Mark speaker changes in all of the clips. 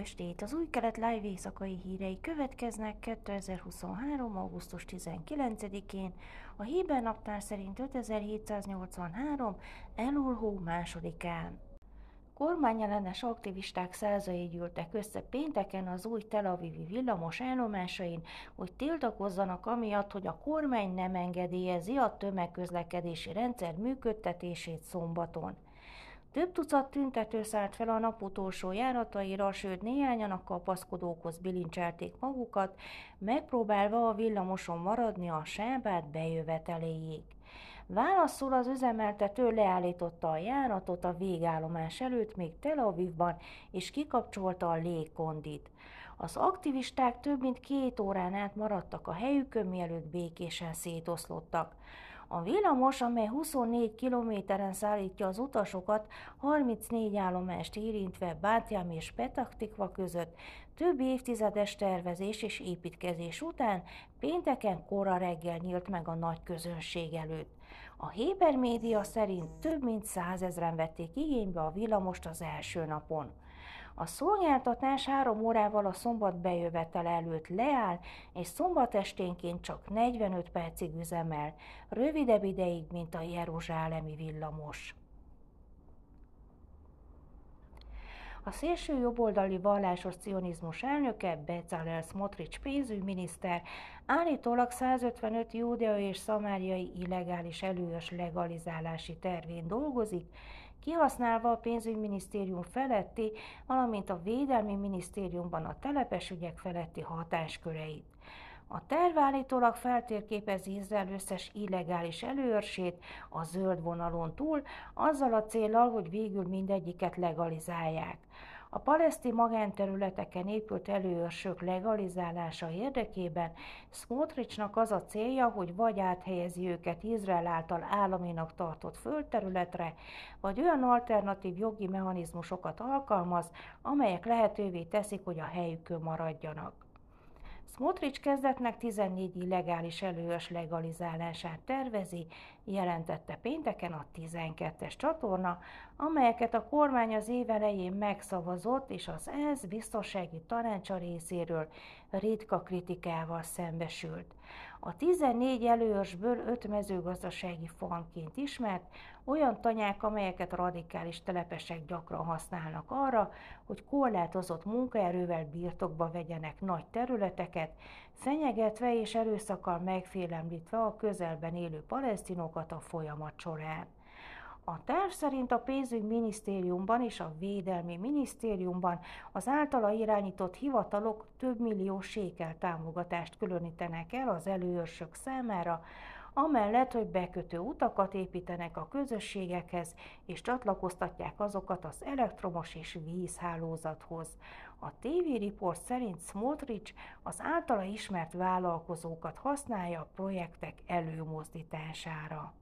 Speaker 1: estét! Az új kelet live éjszakai hírei következnek 2023. augusztus 19-én, a Héber naptár szerint 5783. elulhó másodikán. Kormányellenes aktivisták százai gyűltek össze pénteken az új Tel Avivi villamos állomásain, hogy tiltakozzanak amiatt, hogy a kormány nem engedélyezi a tömegközlekedési rendszer működtetését szombaton. Több tucat tüntető szállt fel a nap utolsó járataira, sőt néhányan a kapaszkodókhoz bilincselték magukat, megpróbálva a villamoson maradni a sábát bejöveteléig. Válaszul az üzemeltető leállította a járatot a végállomás előtt még Tel Avivban, és kikapcsolta a légkondit. Az aktivisták több mint két órán át maradtak a helyükön, mielőtt békésen szétoszlottak. A villamos, amely 24 kilométeren szállítja az utasokat, 34 állomást érintve Bátyám és Petaktikva között, több évtizedes tervezés és építkezés után pénteken kora reggel nyílt meg a nagy közönség előtt. A Héber média szerint több mint százezren vették igénybe a villamost az első napon. A szolgáltatás három órával a szombat bejövetel előtt leáll, és szombat esténként csak 45 percig üzemel, rövidebb ideig, mint a Jeruzsálemi villamos. A szélső jobboldali vallásos cionizmus elnöke, Bezalel Smotrich pénzügyminiszter, állítólag 155 júdea és szamáriai illegális előös legalizálási tervén dolgozik, kihasználva a pénzügyminisztérium feletti, valamint a védelmi minisztériumban a telepes ügyek feletti hatásköreit. A terv állítólag feltérképezi Izrael összes illegális előörsét a zöld vonalon túl, azzal a célral, hogy végül mindegyiket legalizálják. A paleszti magánterületeken épült előörsök legalizálása érdekében Smotrichnak az a célja, hogy vagy áthelyezi őket Izrael által államinak tartott földterületre, vagy olyan alternatív jogi mechanizmusokat alkalmaz, amelyek lehetővé teszik, hogy a helyükön maradjanak. Smotrich kezdetnek 14 illegális előös legalizálását tervezi, jelentette pénteken a 12-es csatorna, amelyeket a kormány az év elején megszavazott, és az ENSZ biztonsági tanácsa részéről ritka kritikával szembesült. A 14 előösből 5 mezőgazdasági farmként ismert, olyan tanyák, amelyeket radikális telepesek gyakran használnak arra, hogy korlátozott munkaerővel birtokba vegyenek nagy területeket, fenyegetve és erőszakkal megfélemlítve a közelben élő palesztinokat a folyamat során. A terv szerint a pénzügyminisztériumban és a védelmi minisztériumban az általa irányított hivatalok több millió sékel támogatást különítenek el az előőrsök számára, amellett, hogy bekötő utakat építenek a közösségekhez, és csatlakoztatják azokat az elektromos és vízhálózathoz. A TV Report szerint Smotrich az általa ismert vállalkozókat használja a projektek előmozdítására.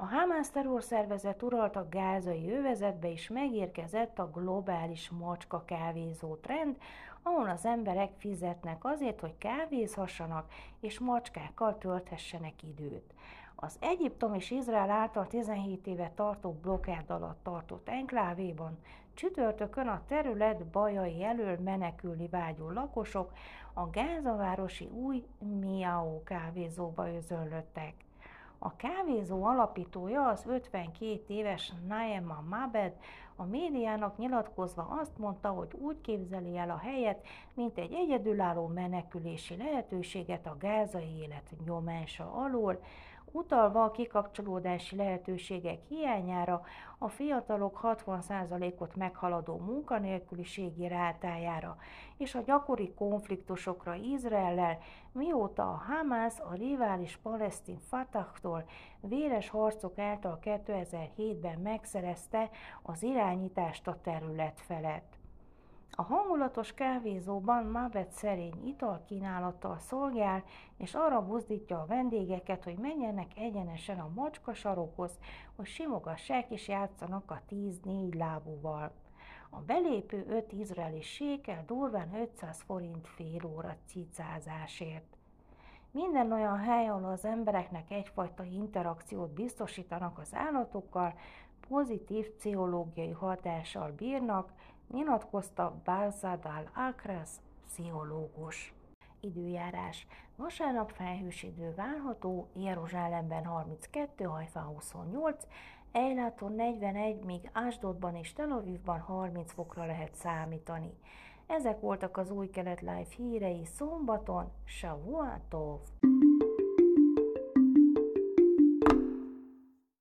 Speaker 1: A Hamász terrorszervezet uralt a gázai övezetbe, és megérkezett a globális macska kávézó trend, ahol az emberek fizetnek azért, hogy kávézhassanak, és macskákkal tölthessenek időt. Az Egyiptom és Izrael által 17 éve tartó blokkád alatt tartott enklávéban csütörtökön a terület bajai elől menekülni vágyó lakosok a gázavárosi új Miao kávézóba özönlöttek. A kávézó alapítója az 52 éves Naema Mabed. A médiának nyilatkozva azt mondta, hogy úgy képzeli el a helyet, mint egy egyedülálló menekülési lehetőséget a gázai élet nyomása alól, utalva a kikapcsolódási lehetőségek hiányára, a fiatalok 60%-ot meghaladó munkanélküliségi rátájára és a gyakori konfliktusokra Izraellel, mióta a Hamász a rivális palesztin Fatahtól véres harcok által 2007-ben megszerezte az irányítást a terület felett. A hangulatos kávézóban Mabet szerény italkínálattal szolgál, és arra buzdítja a vendégeket, hogy menjenek egyenesen a macska sarokhoz, hogy simogassák és játszanak a tíz négy lábúval. A belépő öt izraeli sékel durván 500 forint fél óra cicázásért. Minden olyan hely, ahol az embereknek egyfajta interakciót biztosítanak az állatokkal, pozitív pszichológiai hatással bírnak, nyilatkozta Barzad al-Akras pszichológus. Időjárás. Vasárnap felhős idő várható, Jeruzsálemben 32, Hajfán 28, Ejláton 41, míg Ásdodban és Tel Avivban 30 fokra lehet számítani. Ezek voltak az új kelet live hírei szombaton, Shavuatov!